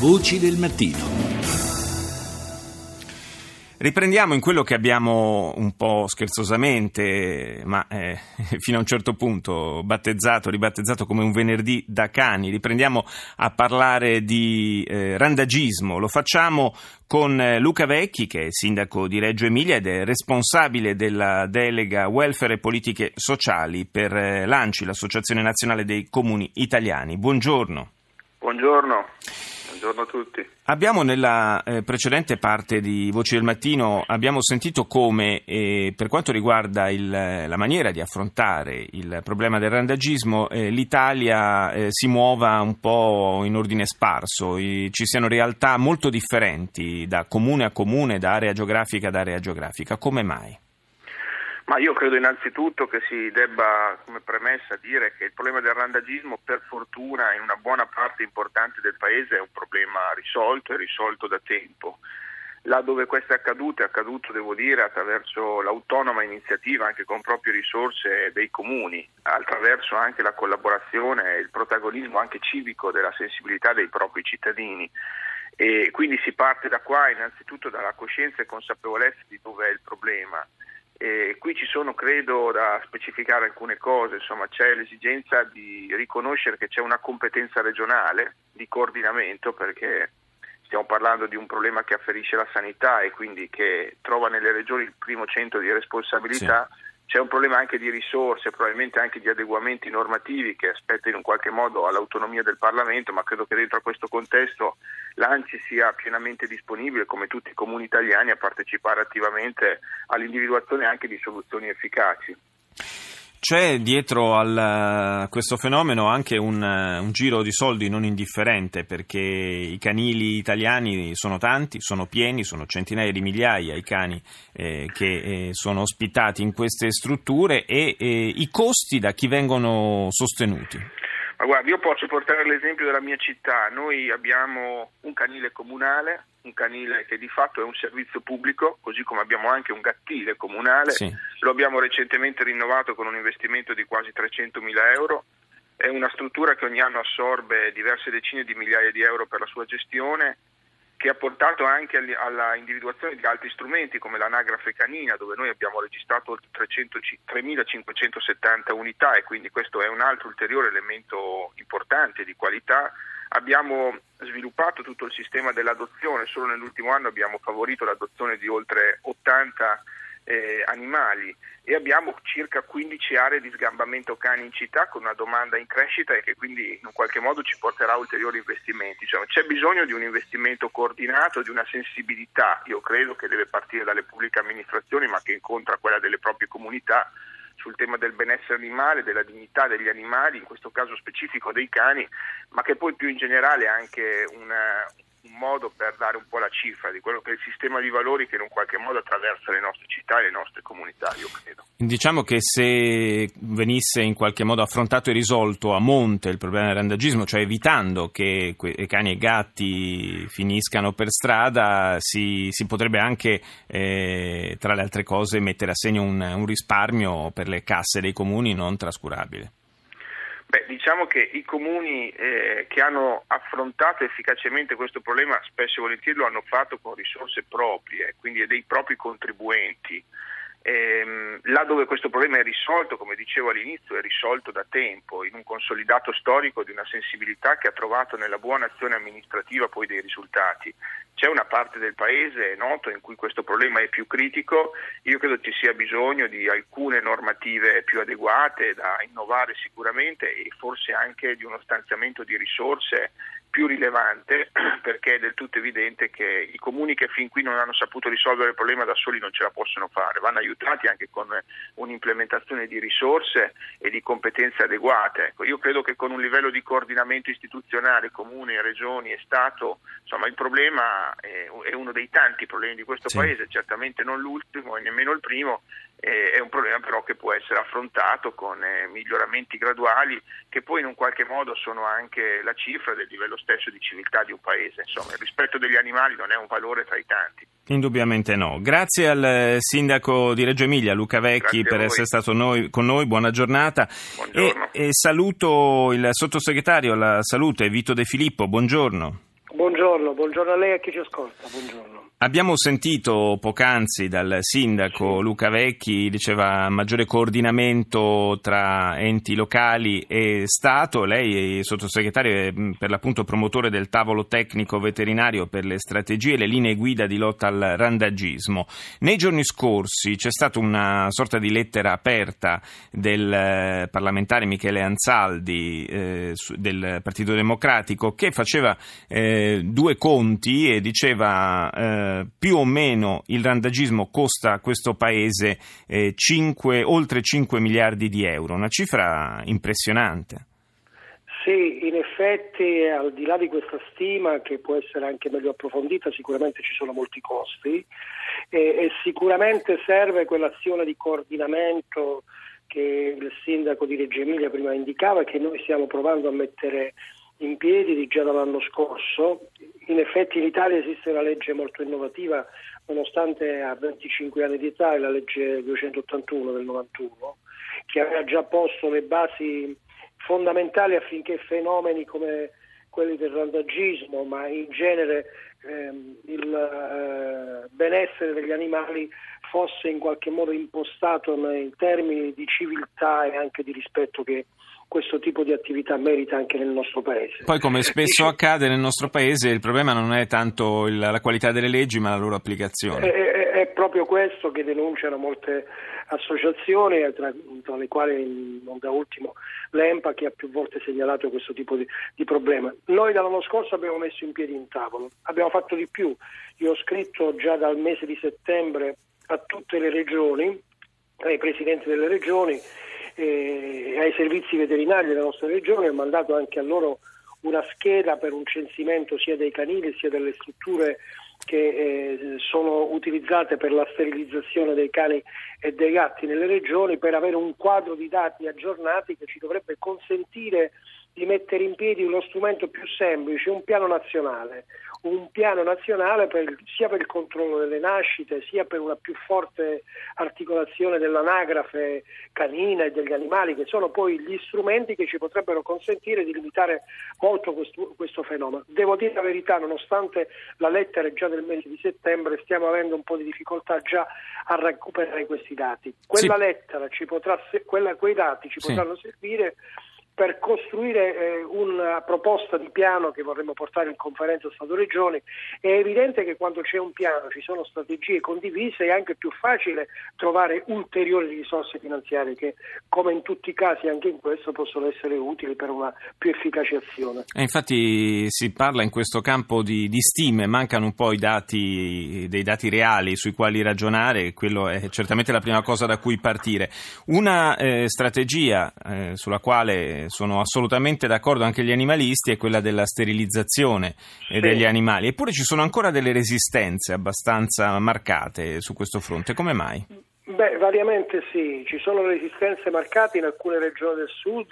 Voci del mattino. Riprendiamo in quello che abbiamo un po' scherzosamente, ma eh, fino a un certo punto battezzato, ribattezzato come un venerdì da cani. Riprendiamo a parlare di eh, randagismo. Lo facciamo con eh, Luca Vecchi, che è sindaco di Reggio Emilia ed è responsabile della delega welfare e politiche sociali per eh, l'ANCI, l'Associazione Nazionale dei Comuni Italiani. Buongiorno. Buongiorno. Buongiorno a tutti. Abbiamo nella eh, precedente parte di Voci del Mattino sentito come eh, per quanto riguarda il, la maniera di affrontare il problema del randagismo eh, l'Italia eh, si muova un po' in ordine sparso, I, ci siano realtà molto differenti da comune a comune, da area geografica ad area geografica. Come mai? Ma io credo innanzitutto che si debba, come premessa, dire che il problema del randagismo, per fortuna, in una buona parte importante del Paese è un problema risolto e risolto da tempo. Là dove questo è accaduto, è accaduto, devo dire, attraverso l'autonoma iniziativa, anche con proprie risorse dei comuni, attraverso anche la collaborazione e il protagonismo anche civico della sensibilità dei propri cittadini. E quindi si parte da qua, innanzitutto dalla coscienza e consapevolezza di dove è il problema eh, qui ci sono, credo, da specificare alcune cose, insomma c'è l'esigenza di riconoscere che c'è una competenza regionale di coordinamento perché stiamo parlando di un problema che afferisce la sanità e quindi che trova nelle regioni il primo centro di responsabilità. Sì c'è un problema anche di risorse, probabilmente anche di adeguamenti normativi che aspettano in qualche modo all'autonomia del Parlamento, ma credo che dentro a questo contesto l'ANCI sia pienamente disponibile, come tutti i comuni italiani, a partecipare attivamente all'individuazione anche di soluzioni efficaci. C'è dietro a questo fenomeno anche un, un, giro di soldi non indifferente perché i canili italiani sono tanti, sono pieni, sono centinaia di migliaia i cani eh, che eh, sono ospitati in queste strutture e eh, i costi da chi vengono sostenuti. Ma guarda, io posso portare l'esempio della mia città. Noi abbiamo un canile comunale, un canile che di fatto è un servizio pubblico, così come abbiamo anche un gattile comunale. Sì. Lo abbiamo recentemente rinnovato con un investimento di quasi 300 mila euro. È una struttura che ogni anno assorbe diverse decine di migliaia di euro per la sua gestione che ha portato anche alla individuazione di altri strumenti come l'anagrafe canina dove noi abbiamo registrato 3.570 unità e quindi questo è un altro ulteriore elemento importante di qualità. Abbiamo sviluppato tutto il sistema dell'adozione, solo nell'ultimo anno abbiamo favorito l'adozione di oltre 80 eh, animali e abbiamo circa 15 aree di sgambamento cani in città con una domanda in crescita e che quindi in qualche modo ci porterà a ulteriori investimenti. Cioè, c'è bisogno di un investimento coordinato, di una sensibilità, io credo che deve partire dalle pubbliche amministrazioni ma che incontra quella delle proprie comunità sul tema del benessere animale, della dignità degli animali, in questo caso specifico dei cani, ma che poi più in generale anche una, un modo per dare un po' la cifra di quello che è il sistema di valori che in un qualche modo attraversa le nostre città e le nostre comunità, io credo. Diciamo che se venisse in qualche modo affrontato e risolto a monte il problema del randagismo, cioè evitando che cani e gatti finiscano per strada, si, si potrebbe anche, eh, tra le altre cose, mettere a segno un, un risparmio per le casse dei comuni non trascurabile. Beh, diciamo che i comuni eh, che hanno affrontato efficacemente questo problema spesso e volentieri lo hanno fatto con risorse proprie, quindi dei propri contribuenti. Ehm, là dove questo problema è risolto, come dicevo all'inizio, è risolto da tempo, in un consolidato storico di una sensibilità che ha trovato nella buona azione amministrativa poi dei risultati. C'è una parte del paese, è noto, in cui questo problema è più critico, io credo ci sia bisogno di alcune normative più adeguate da innovare sicuramente e forse anche di uno stanziamento di risorse più rilevante perché è del tutto evidente che i comuni che fin qui non hanno saputo risolvere il problema da soli non ce la possono fare, vanno aiutati anche con un'implementazione di risorse e di competenze adeguate. Ecco, io credo che con un livello di coordinamento istituzionale, comune, regioni e Stato, insomma, il problema è, uno dei tanti problemi di questo sì. Paese, certamente non l'ultimo e nemmeno il primo, è un problema però che può essere affrontato con eh, miglioramenti graduali che poi in un qualche modo sono anche la cifra del livello stesso di civiltà di un paese. Insomma, il rispetto degli animali non è un valore tra i tanti. Indubbiamente no. Grazie al eh, sindaco di Reggio Emilia, Luca Vecchi, per essere stato noi, con noi. Buona giornata. E, e, saluto il sottosegretario alla salute, Vito De Filippo. Buongiorno. Buongiorno. Buongiorno, buongiorno a lei e a chi ci ascolta. Buongiorno. Abbiamo sentito poc'anzi dal sindaco. Luca Vecchi, diceva maggiore coordinamento tra enti locali e Stato. Lei, sottosegretario, è mm, per l'appunto promotore del tavolo tecnico veterinario per le strategie e le linee guida di lotta al randagismo. Nei giorni scorsi c'è stata una sorta di lettera aperta del eh, parlamentare Michele Anzaldi eh, del Partito Democratico che faceva eh, due conti e diceva eh, più o meno il randagismo costa a questo paese eh, 5, oltre 5 miliardi di euro, una cifra impressionante. Sì, in effetti al di là di questa stima che può essere anche meglio approfondita, sicuramente ci sono molti costi e, e sicuramente serve quell'azione di coordinamento che il sindaco di Reggio Emilia prima indicava e che noi stiamo provando a mettere in piedi già dall'anno scorso. In effetti in Italia esiste una legge molto innovativa, nonostante ha 25 anni di età, la legge 281 del 91, che aveva già posto le basi fondamentali affinché fenomeni come quelli del randagismo, ma in genere ehm, il eh, benessere degli animali fosse in qualche modo impostato nei termini di civiltà e anche di rispetto che questo tipo di attività merita anche nel nostro paese. Poi come spesso accade nel nostro paese il problema non è tanto il, la qualità delle leggi ma la loro applicazione. È, è, è proprio questo che denunciano molte associazioni, tra, tra, le quali non da ultimo l'EMPA che ha più volte segnalato questo tipo di, di problema. Noi dall'anno scorso abbiamo messo in piedi un tavolo, abbiamo fatto di più, io ho scritto già dal mese di settembre a tutte le regioni, ai presidenti delle regioni, eh, ai servizi veterinari della nostra regione, ho mandato anche a loro una scheda per un censimento sia dei canili sia delle strutture che eh, sono utilizzate per la sterilizzazione dei cani e dei gatti nelle regioni per avere un quadro di dati aggiornati che ci dovrebbe consentire di mettere in piedi uno strumento più semplice, un piano nazionale, un piano nazionale per, sia per il controllo delle nascite, sia per una più forte articolazione dell'anagrafe canina e degli animali, che sono poi gli strumenti che ci potrebbero consentire di limitare molto questo, questo fenomeno. Devo dire la verità, nonostante la lettera è già del mese di settembre, stiamo avendo un po' di difficoltà già a recuperare questi dati. Quella sì. lettera ci potrà, quella, quei dati ci potranno sì. servire per costruire eh, una proposta di piano che vorremmo portare in conferenza Stato-Regioni. È evidente che quando c'è un piano, ci sono strategie condivise, è anche più facile trovare ulteriori risorse finanziarie che, come in tutti i casi, anche in questo possono essere utili per una più efficace azione. E infatti si parla in questo campo di, di stime, mancano un po' i dati, dei dati reali sui quali ragionare, quello è certamente la prima cosa da cui partire. Una eh, strategia eh, sulla quale sono assolutamente d'accordo anche gli animalisti, è quella della sterilizzazione sì. degli animali. Eppure ci sono ancora delle resistenze abbastanza marcate su questo fronte. Come mai? Beh, variamente sì, ci sono resistenze marcate in alcune regioni del sud,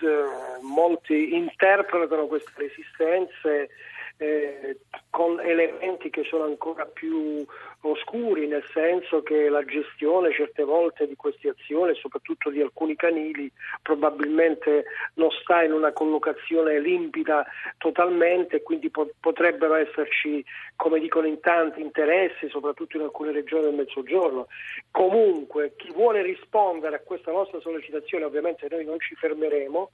molti interpretano queste resistenze eh, con elementi che sono ancora più oscuri, nel senso che la gestione certe volte di queste azioni, soprattutto di alcuni canili, probabilmente non sta in una collocazione limpida totalmente quindi po- potrebbero esserci, come dicono in tanti, interessi, soprattutto in alcune regioni del Mezzogiorno. Comunque, chi vuole rispondere a questa nostra sollecitazione, ovviamente noi non ci fermeremo,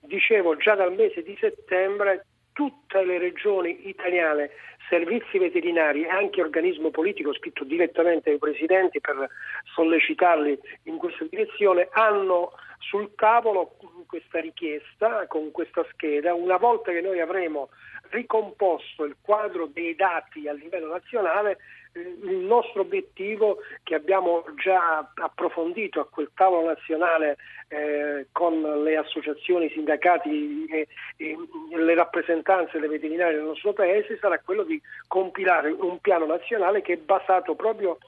dicevo già dal mese di settembre tutte le regioni italiane, servizi veterinari e anche organismo politico scritto direttamente ai presidenti per sollecitarli in questa direzione, hanno sul tavolo questa richiesta con questa scheda. Una volta che noi avremo ricomposto il quadro dei dati a livello nazionale, il nostro obiettivo che abbiamo già approfondito a quel tavolo nazionale eh, con le associazioni, i sindacati e, e, le rappresentanze delle veterinarie del nostro paese sarà quello di compilare un piano nazionale che è basato proprio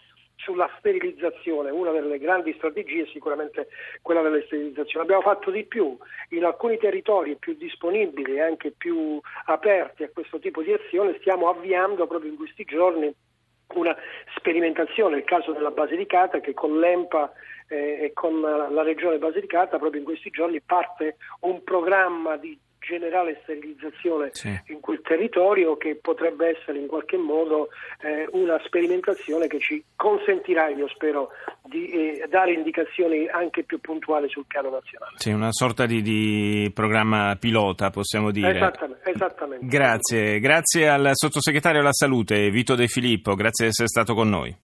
sulla sterilizzazione, una delle grandi strategie è sicuramente quella della sterilizzazione. Abbiamo fatto di più, in alcuni territori più disponibili e anche più aperti a questo tipo di azione stiamo avviando proprio in questi giorni una sperimentazione, il caso della Basilicata che con l'EMPA eh, e con la regione Basilicata proprio in questi giorni parte un programma di generale sterilizzazione sì. in quel territorio che potrebbe essere in qualche modo eh, una sperimentazione che ci consentirà, io spero, di eh, dare indicazioni anche più puntuali sul piano nazionale. Sì, una sorta di, di programma pilota, possiamo dire. Esattamente, esattamente. Grazie, grazie al sottosegretario alla salute Vito De Filippo, grazie di essere stato con noi.